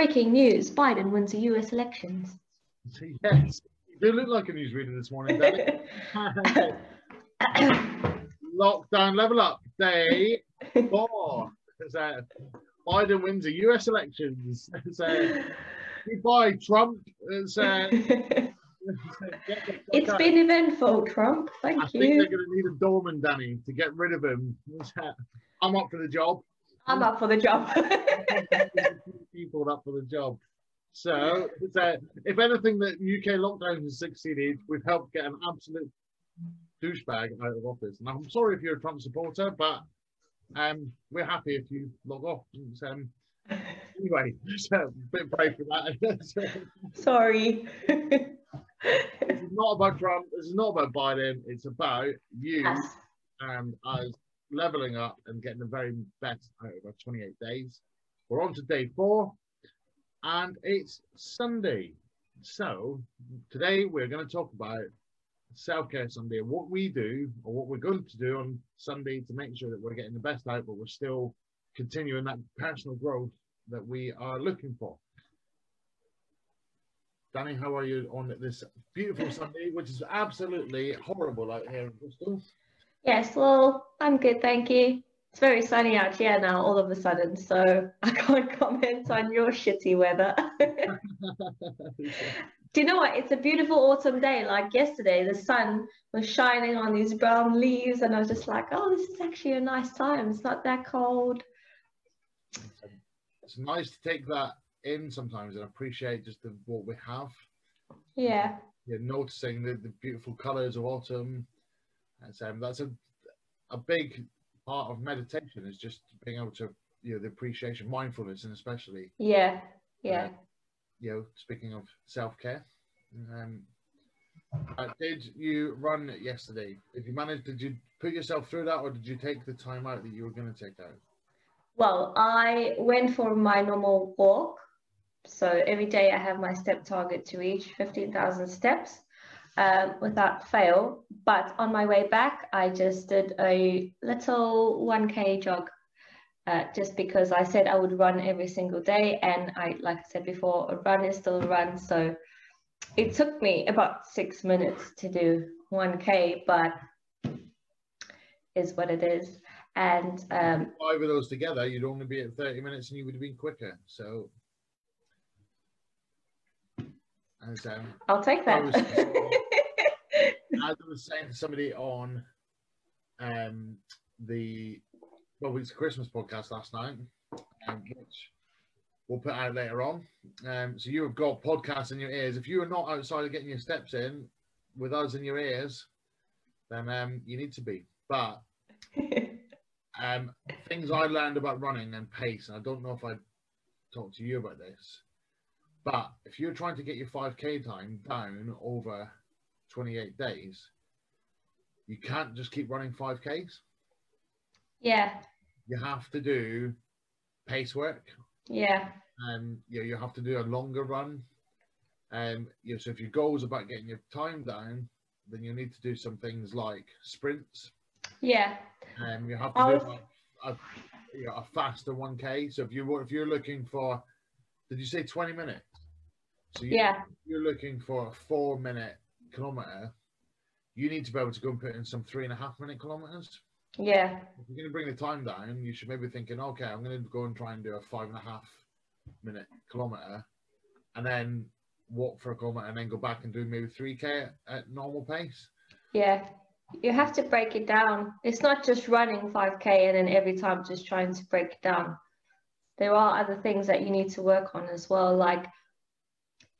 Breaking news Biden wins the US elections. Yes, you do look like a newsreader this morning. Lockdown level up day four. So, uh, Biden wins the US elections. So, uh, goodbye, Trump. It's, uh, it's been eventful, Trump. Thank you. I you. think they're going to need a doorman, Danny, to get rid of him. Uh, I'm up for the job. I'm up for the job. People up for the job. So, so, if anything, that UK lockdown has succeeded, we've helped get an absolute douchebag out of office. And I'm sorry if you're a Trump supporter, but um, we're happy if you log off. So, um, anyway, so a bit brave for that. Sorry. this is not about Trump. This is not about Biden. It's about you Yes. and us leveling up and getting the very best out of our 28 days. We're on to day four, and it's Sunday. So today we're going to talk about self care Sunday what we do or what we're going to do on Sunday to make sure that we're getting the best out, but we're still continuing that personal growth that we are looking for. Danny, how are you on this beautiful Sunday, which is absolutely horrible out here in Bristol? Yes, well, I'm good, thank you. It's very sunny out here now, all of a sudden, so I can't comment on your shitty weather. Do you know what? It's a beautiful autumn day. Like yesterday, the sun was shining on these brown leaves, and I was just like, oh, this is actually a nice time. It's not that cold. it's nice to take that in sometimes and appreciate just the, what we have. Yeah, You're noticing the, the beautiful colours of autumn. And so that's a a big part of meditation is just being able to you know the appreciation, mindfulness, and especially yeah, yeah. you know speaking of self care. Um, uh, did you run yesterday? Did you manage? Did you put yourself through that, or did you take the time out that you were going to take out? Well, I went for my normal walk. So every day I have my step target to reach 15,000 steps um, without fail. But on my way back, I just did a little 1K jog uh, just because I said I would run every single day. And I, like I said before, a run is still a run. So it took me about six minutes to do 1K, but is what it is. And um, Five of those together, you'd only be at 30 minutes and you would have been quicker. So, as, um, I'll take that. as I was saying to somebody on um, the well, it's Christmas podcast last night, um, which we'll put out later on. Um, so you have got podcasts in your ears. If you are not outside of getting your steps in with us in your ears, then um, you need to be. But um, things I learned about running and pace, and I don't know if I talked to you about this, but if you're trying to get your 5k time down over 28 days, you can't just keep running 5ks. yeah, You have to do pace work. yeah, Um, you know, you have to do a longer run. Um, you know, so if your goal is about getting your time down, then you need to do some things like sprints. yeah, Um, you have to I do a, a, you know, a faster 1k. So if you if you're looking for, did you say 20 minutes? So you, yeah, you're looking for a four minute kilometer, you need to be able to go and put in some three and a half minute kilometers. yeah, If you're going to bring the time down, you should maybe thinking, okay, I'm going to go and try and do a five and a half minute kilometer, and then walk for a kilometer, and then go back and do maybe three k at, at normal pace. yeah. You have to break it down. It's not just running 5K and then every time just trying to break it down. There are other things that you need to work on as well. Like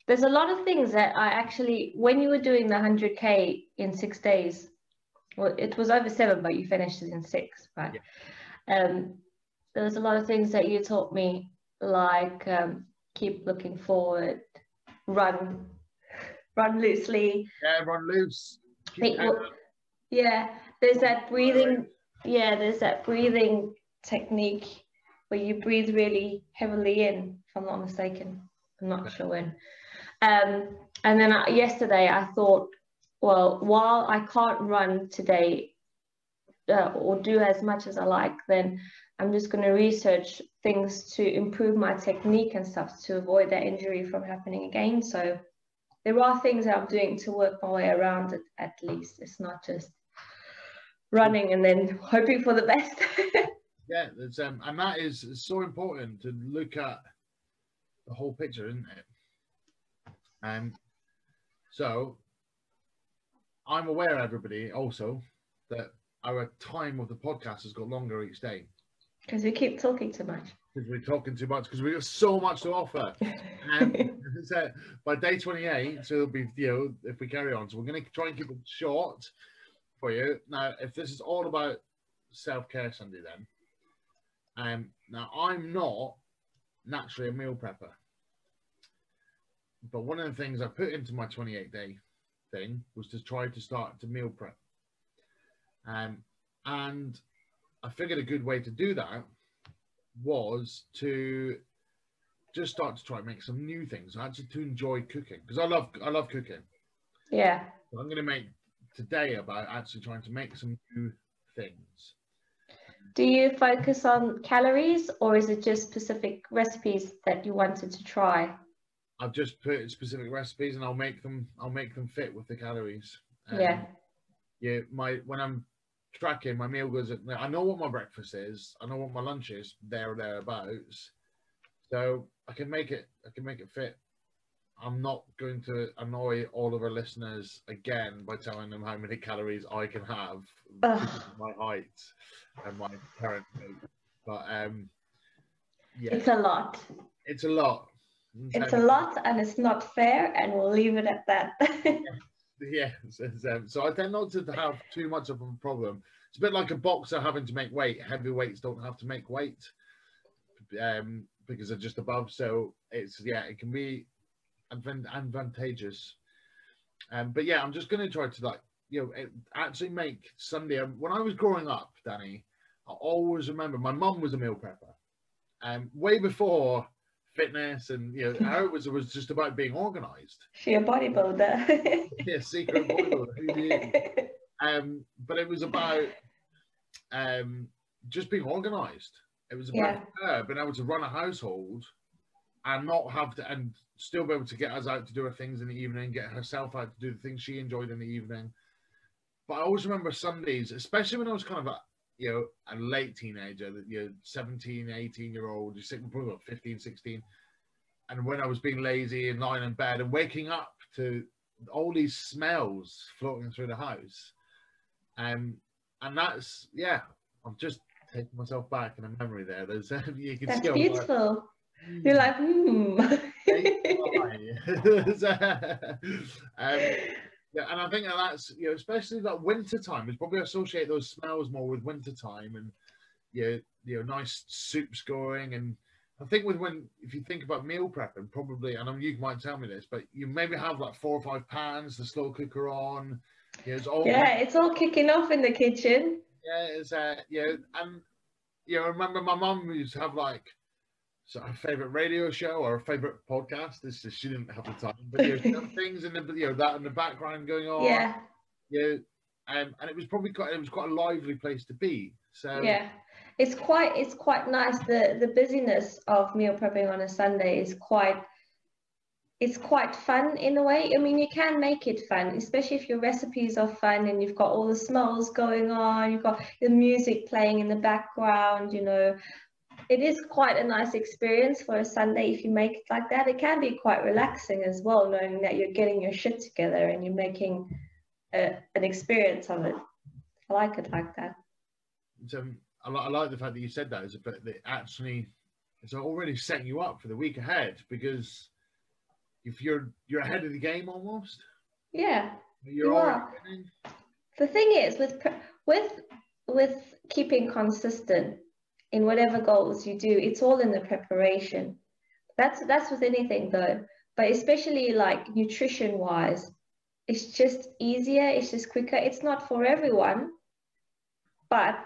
there's a lot of things that I actually, when you were doing the 100K in six days, well, it was over seven, but you finished it in six, right? Um, there was a lot of things that you taught me, like um, keep looking forward, run, run loosely, Yeah, run loose. Keep Wait, head what- up. yeah, there's that breathing. Yeah, there's that breathing technique where you breathe really heavily in, if I'm not mistaken. I'm not sure when. Um, and then I, yesterday I thought, well, while I can't run today uh, or do as much as I like, then I'm just going to research things to improve my technique and stuff to avoid that injury from happening again. So there are things I'm doing to work my way around it at least. It's not just running and then hoping for the best. yeah, um, and that is so important to look at the whole picture, isn't it? And um, so I'm aware, everybody, also that our time of the podcast has got longer each day. Because we keep talking too much. Because we're talking too much. Because we have so much to offer. and so by day 28, so it'll be, you know, if we carry on. So we're going to try and keep it short for you. Now, if this is all about self care Sunday, then, um, now I'm not naturally a meal prepper. But one of the things I put into my 28 day thing was to try to start to meal prep. Um, and I figured a good way to do that was to just start to try and make some new things. I actually to enjoy cooking because I love I love cooking. Yeah. So I'm going to make today about actually trying to make some new things. Do you focus on calories or is it just specific recipes that you wanted to try? I've just put specific recipes and I'll make them I'll make them fit with the calories. Um, yeah. Yeah, my when I'm tracking my meal goes I know what my breakfast is, I know what my lunch is, there or thereabouts. So I can make it I can make it fit. I'm not going to annoy all of our listeners again by telling them how many calories I can have my height and my current weight. But um yeah. It's a lot. It's a lot. It's a lot and it's not fair, and we'll leave it at that. yeah, um, so I tend not to have too much of a problem. It's a bit like a boxer having to make weight. Heavyweights don't have to make weight um, because they're just above. So it's yeah, it can be advantageous. Um, but yeah, I'm just going to try to like you know actually make Sunday. Um, when I was growing up, Danny, I always remember my mum was a meal prepper, and um, way before fitness and you know how it was it was just about being organized. She a bodybuilder. Yeah secret bodybuilder um but it was about um just being organized. It was about yeah. her being able to run a household and not have to and still be able to get us out to do her things in the evening get herself out to do the things she enjoyed in the evening. But i always remember sundays especially when i was kind of a you know, a late teenager, that you're 17, 18 year old, you're sitting probably about 15, 16. And when I was being lazy and lying in bed and waking up to all these smells floating through the house. Um, and that's, yeah, I'm just taking myself back in a memory there. There's, you can that's beautiful. Like, you're like, hmm. um, yeah, and I think that that's you know, especially that winter time is probably associate those smells more with winter time and you know, you know, nice soups going and I think with when if you think about meal prepping, probably and I mean, you might tell me this, but you maybe have like four or five pans, the slow cooker on. You know, it's all yeah, it's all kicking off in the kitchen. Yeah, it's uh, yeah, and you know, remember my mum used to have like so her favorite radio show or her favorite podcast. This is, she didn't have the time, but there's some things in the you know that in the background going on. Yeah. Yeah. Um, and it was probably quite it was quite a lively place to be. So yeah, it's quite it's quite nice. The the busyness of meal prepping on a Sunday is quite it's quite fun in a way. I mean, you can make it fun, especially if your recipes are fun and you've got all the smells going on, you've got the music playing in the background, you know, it is quite a nice experience for a Sunday if you make it like that. It can be quite relaxing as well, knowing that you're getting your shit together and you're making a, an experience of it. I like it like that. So I, I like the fact that you said that. Is that actually it's already setting you up for the week ahead because if you're you're ahead of the game almost. Yeah, you're you are. The thing is with with with keeping consistent in whatever goals you do, it's all in the preparation. That's that's with anything though, but especially like nutrition wise, it's just easier, it's just quicker. It's not for everyone, but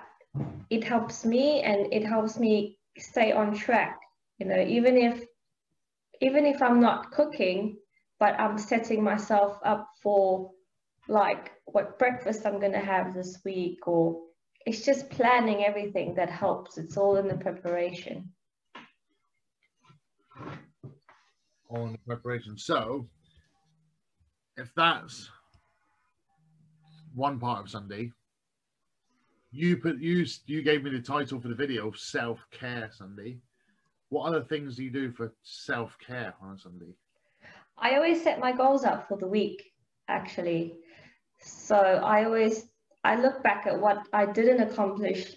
it helps me and it helps me stay on track. You know, even if even if I'm not cooking, but I'm setting myself up for like what breakfast I'm gonna have this week or it's just planning everything that helps. It's all in the preparation. All in the preparation. So, if that's one part of Sunday, you put you you gave me the title for the video, self care Sunday. What other things do you do for self care on a Sunday? I always set my goals up for the week, actually. So I always I look back at what I didn't accomplish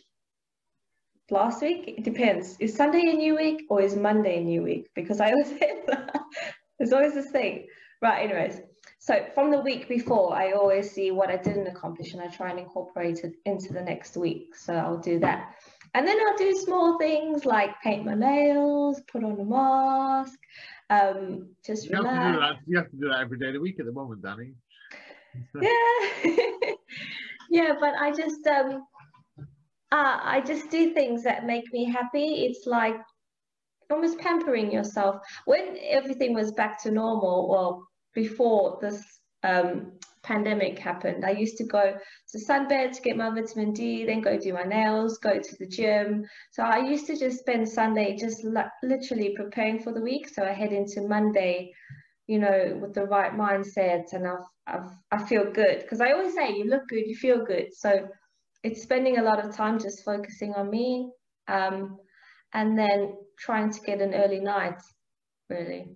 last week. It depends. Is Sunday a new week or is Monday a new week? Because I always there's always this thing. Right, anyways. So from the week before, I always see what I didn't accomplish and I try and incorporate it into the next week. So I'll do that. And then I'll do small things like paint my nails, put on a mask, um, just You have, to relax. do that. you have to do that every day of the week at the moment, Danny. yeah yeah but i just um uh, i just do things that make me happy. It's like almost pampering yourself. When everything was back to normal well before this um pandemic happened i used to go to sunbed to get my vitamin d then go do my nails go to the gym. So i used to just spend sunday just li- literally preparing for the week. So i head into monday you know, with the right mindset and I've, I've, I feel good. Because I always say, you look good, you feel good. So it's spending a lot of time just focusing on me um, and then trying to get an early night, really.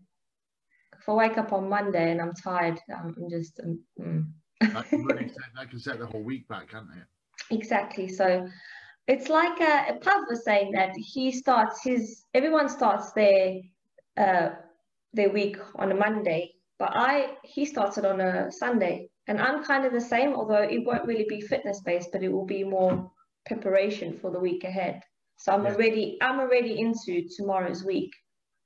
If I wake up on Monday and I'm tired, I'm, I'm just, um, mm. That can, really set, that can set the whole week back, can't it? Exactly. So it's like uh, Pav was saying that he starts his, everyone starts their, uh, their week on a Monday, but I he started on a Sunday, and I'm kind of the same. Although it won't really be fitness based, but it will be more preparation for the week ahead. So I'm Yeah. already I'm already into tomorrow's week,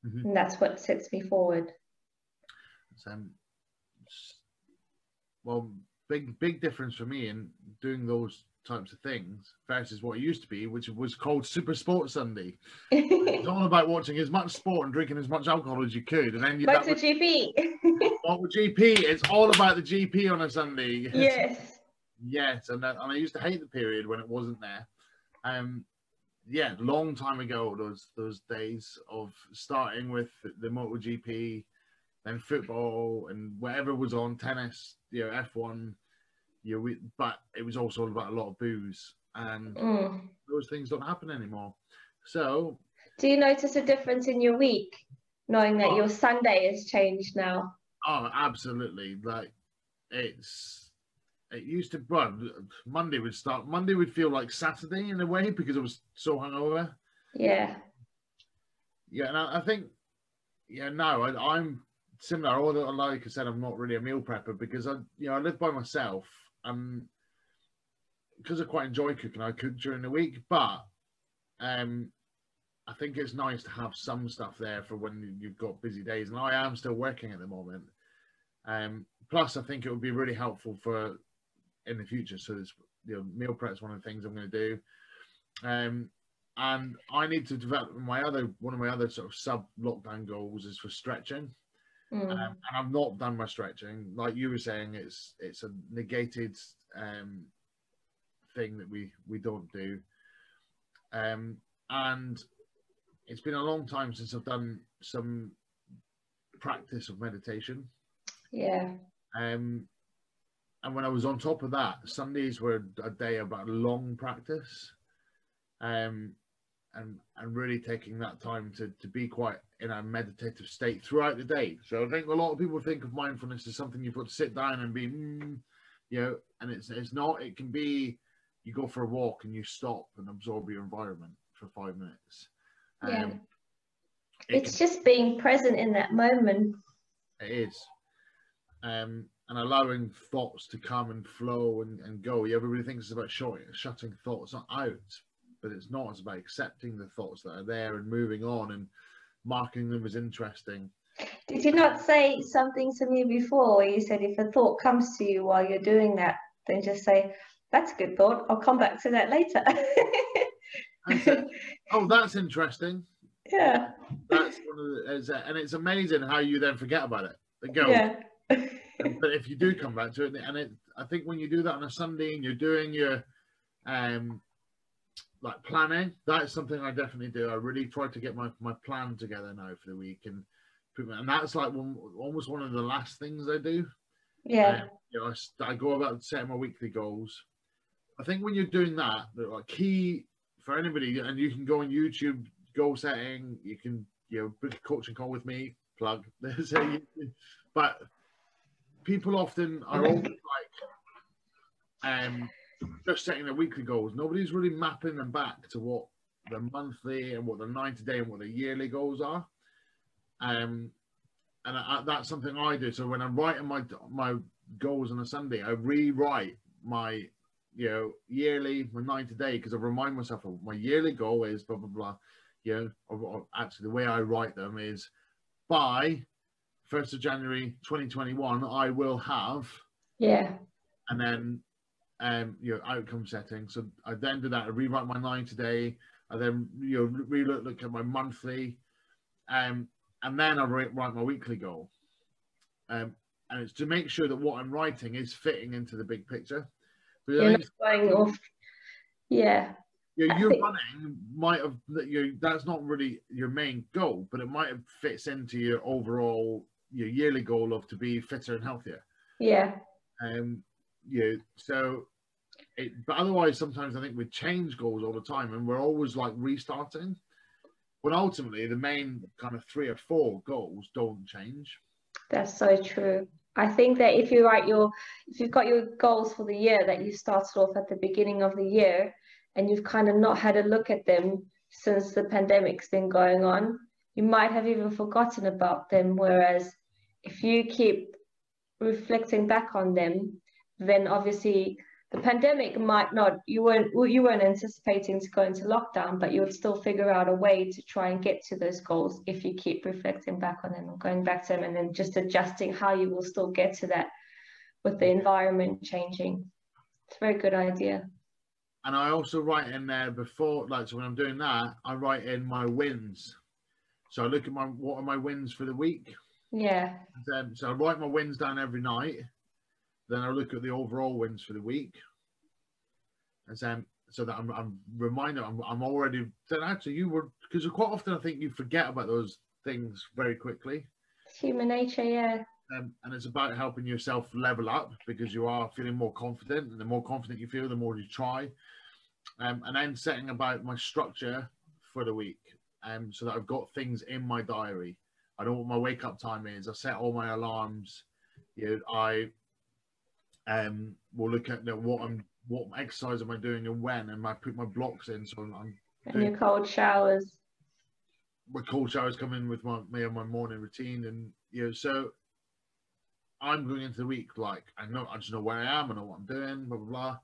Mhm. and that's what sets me forward. Um, well, big big difference for me in doing those types of things versus what it used to be, which was called Super Sports Sunday. It's all about watching as much sport and drinking as much alcohol as you could, and then you that was, MotoGP. what with GP. It's all about the GP on a Sunday. yes. Yes, and, that, and I used to hate the period when it wasn't there. Um, yeah, long time ago, those those days of starting with the MotoGP, then football and whatever was on tennis, you know, F one, you know, we, but it was also about a lot of booze, and Mm. those things don't happen anymore. So Do you notice a difference in your week, knowing that your Sunday has changed now? Oh, absolutely. Like it's it used to well, Monday would start Monday would feel like Saturday in a way because I was so hungover. Yeah. Yeah, and I, I think yeah, no, I, I'm similar. Although like I said, I'm not really a meal prepper because I you know, I live by myself and because I quite enjoy cooking, I cook during the week, but um I think it's nice to have some stuff there for when you've got busy days. And I am still working at the moment. Um, plus, I think it would be really helpful for in the future. So, this, you know, meal prep is one of the things I'm going to do. Um, and I need to develop my other one of my other sort of sub lockdown goals is for stretching. Mm. Um, and I've not done my stretching. Like you were saying, it's it's a negated um, thing that we we don't do. Um, and it's been a long time since I've done some practice of meditation. yeah. Um, and when I was on top of that, Sundays were a day about long practice, um, and and really taking that time to to be quite in a meditative state throughout the day. So I think a lot of people think of mindfulness as something you've got to sit down and be, mm, you know, and it's it's not. It can be you go for a walk and you stop and absorb your environment for five minutes. Yeah. Um, it It's just being present in that moment. It is. Um, and allowing thoughts to come and flow and, and go. Everybody thinks it's about shutting, shutting thoughts out, but it's not. It's about accepting the thoughts that are there and moving on and marking them as interesting. Did you not say something to me before you said if a thought comes to you while you're doing that, then just say, that's a good thought. I'll come back to that later. So, oh, that's interesting. yeah. That's one of the, is, and it's amazing how you then forget about it. The go. Yeah. but if you do come back to it, and it, I think when you do that on a Sunday and you're doing your, um, like planning. That's something I definitely do. I really try to get my, my plan together now for the week, and and that's like one, almost one of the last things I do. Yeah. Um, you know, I, I, go about setting my weekly goals. I think when you're doing that, the like key for anybody, and you can go on YouTube, goal setting. You can you know book a coaching call with me. Plug. but people often are always like um just setting their weekly goals. Nobody's really mapping them back to what the monthly and what the 90 day and what the yearly goals are. Um, and I, that's something I do. So when I'm writing my my goals on a Sunday, I rewrite my you know yearly my 90 day because I remind myself of my yearly goal is blah blah blah. You know, or, or actually the way I write them is by 1st of January 2021, I will have yeah, and then um, you know, outcome setting. So I then do that. I rewrite my nine today. I then you know relook look at my monthly, um, and then I write, write my weekly goal. Um, and it's to make sure that what I'm writing is fitting into the big picture. You're not going off. Yeah. Yeah, your think... running might have you. That's not really your main goal, but it might have fits into your overall your yearly goal of to be fitter and healthier. Yeah. Um, you so it, but otherwise sometimes i think we change goals all the time and we're always like restarting. But ultimately the main kind of three or four goals don't change. That's so true. I think that if you write your if you've got your goals for the year that you started off at the beginning of the year and you've kind of not had a look at them since the pandemic's been going on you might have even forgotten about them. Whereas if you keep reflecting back on them then obviously the pandemic might not you weren't you weren't anticipating to go into lockdown but you would still figure out a way to try and get to those goals if you keep reflecting back on them and going back to them and then just adjusting how you will still get to that with the environment changing. It's a very good idea. And i also write in there before like so when i'm doing that i write in my wins. So i look at my what are my wins for the week? Yeah. So i write my wins down every night then I look at the overall wins for the week, and then so that I'm, I'm reminded I'm, I'm already. Then actually, you were because quite often I think you forget about those things very quickly. It's human nature, yeah. Um, and it's about helping yourself level up because you are feeling more confident, and the more confident you feel, the more you try. Um, and then setting about my structure for the week, um, so that I've got things in my diary. I know what my wake up time is. I set all my alarms. You know, I um, we'll look at you know, what I'm what exercise am I doing and when, and I put my blocks in. So I'm, and your cold showers. My cold showers come in with my me on my morning routine, and you know, so I'm going into the week like I know I just know where I am, I know what I'm doing, blah blah blah.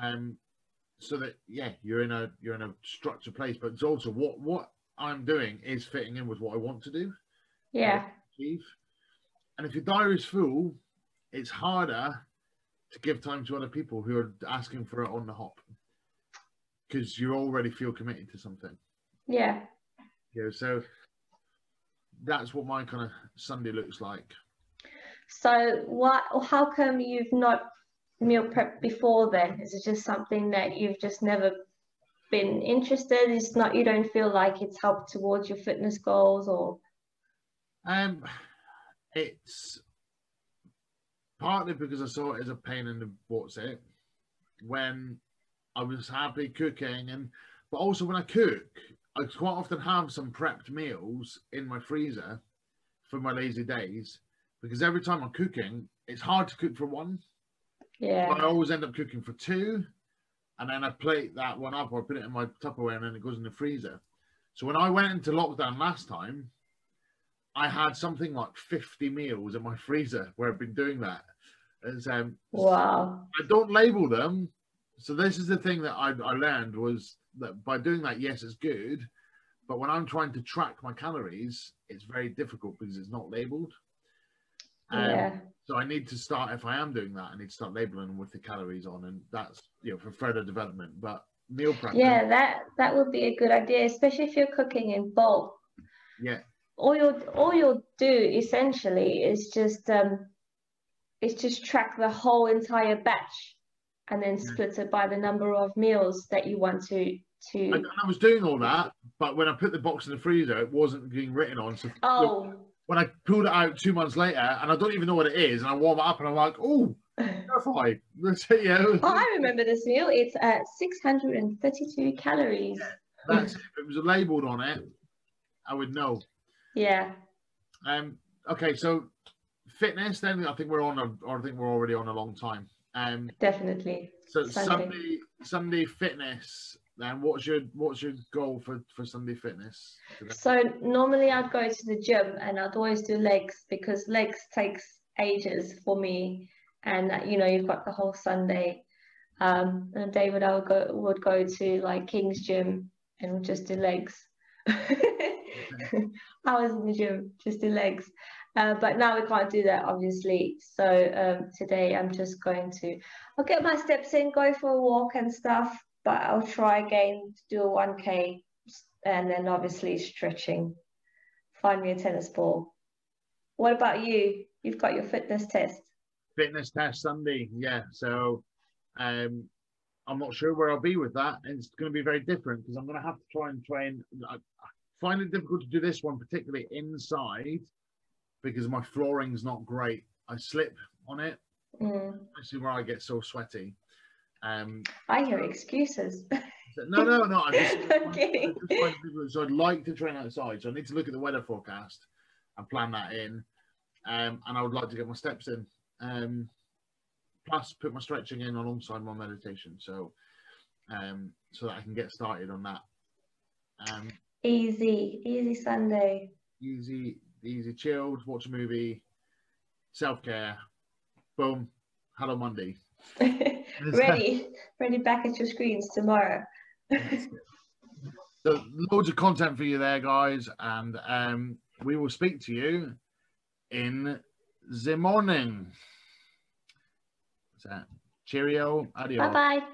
Um, so that yeah, you're in a you're in a structured place, but it's also what what I'm doing is fitting in with what I want to do. Yeah. Achieve. And if your diary's full, it's harder to give time to other people who are asking for it on the hop because you already feel committed to something. Yeah. Yeah. So that's what my kind of Sunday looks like. So what? How come you've not meal prep before then? Is it just something that you've just never been interested? It's not. You don't feel like it's helped towards your fitness goals, or? Um, it's partly because I saw it as a pain in the it when I was happy cooking and but also when I cook, I quite often have some prepped meals in my freezer for my lazy days because every time I'm cooking, it's hard to cook for one. Yeah. But I always end up cooking for two, and then I plate that one up or I put it in my Tupperware and then it goes in the freezer. So when I went into lockdown last time, I had something like 50 meals in my freezer where I've been doing that. As, um, wow. I don't label them. So this is the thing that I, I learned was that by doing that, yes, it's good. But when I'm trying to track my calories, it's very difficult because it's not labeled. Um, yeah. So I need to start, if I am doing that, I need to start labeling them with the calories on. And that's, you know, for further development. But meal prep. Yeah, that, that would be a good idea, especially if you're cooking in bulk. Yeah. All you'll, all you'll do essentially is just um, is just track the whole entire batch and then split it by the number of meals that you want to to. And I was doing all that, but when I put the box in the freezer, it wasn't being written on. So Oh, when I pulled it out two months later, and I don't even know what it is, and I warm it up, and I'm like, oh, terrified. yeah, oh, I remember this meal. It's uh, 632 calories. that's, if it was labelled on it, I would know. Yeah, Um, okay, so fitness. Then I think we're on. A, or I think we're already on a long time. Um, definitely. so Sunday. Sunday, Sunday fitness. Then what's your what's your goal for for Sunday fitness? today? So normally I'd go to the gym and I'd always do legs because legs takes ages for me. And uh, you know, you've got the whole Sunday. Um, and David, I would go would go to like King's Gym and just do legs. I was in the gym, just do legs. Uh, but now we can't do that, obviously. So um, today I'm just going to, I'll get my steps in, go for a walk and stuff. But I'll try again to do a 1K and then obviously stretching. Find me a tennis ball. What about you? You've got your fitness test. Fitness test Sunday. Yeah. So um, I'm not sure where I'll be with that. And it's going to be very different because I'm going to have to try and train. Find it difficult to do this one, particularly inside, because my flooring's not great. I slip on it, Mm, especially where I get so sweaty. Um, I hear excuses. no, no, no. I just, I'm kidding. I just find it difficult. so I'd like to train outside. So I need to look at the weather forecast and plan that in. Um, and I would like to get my steps in. Um, plus, put my stretching in alongside my meditation. So, um, so that I can get started on that. Um, Easy, easy Sunday. easy, easy, chilled. Watch a movie. Self care. Boom. Hello Monday. ready, ready back at your screens tomorrow. So loads of content for you there, guys, and um, we will speak to you in the morning. So, cheerio, adios. Bye bye.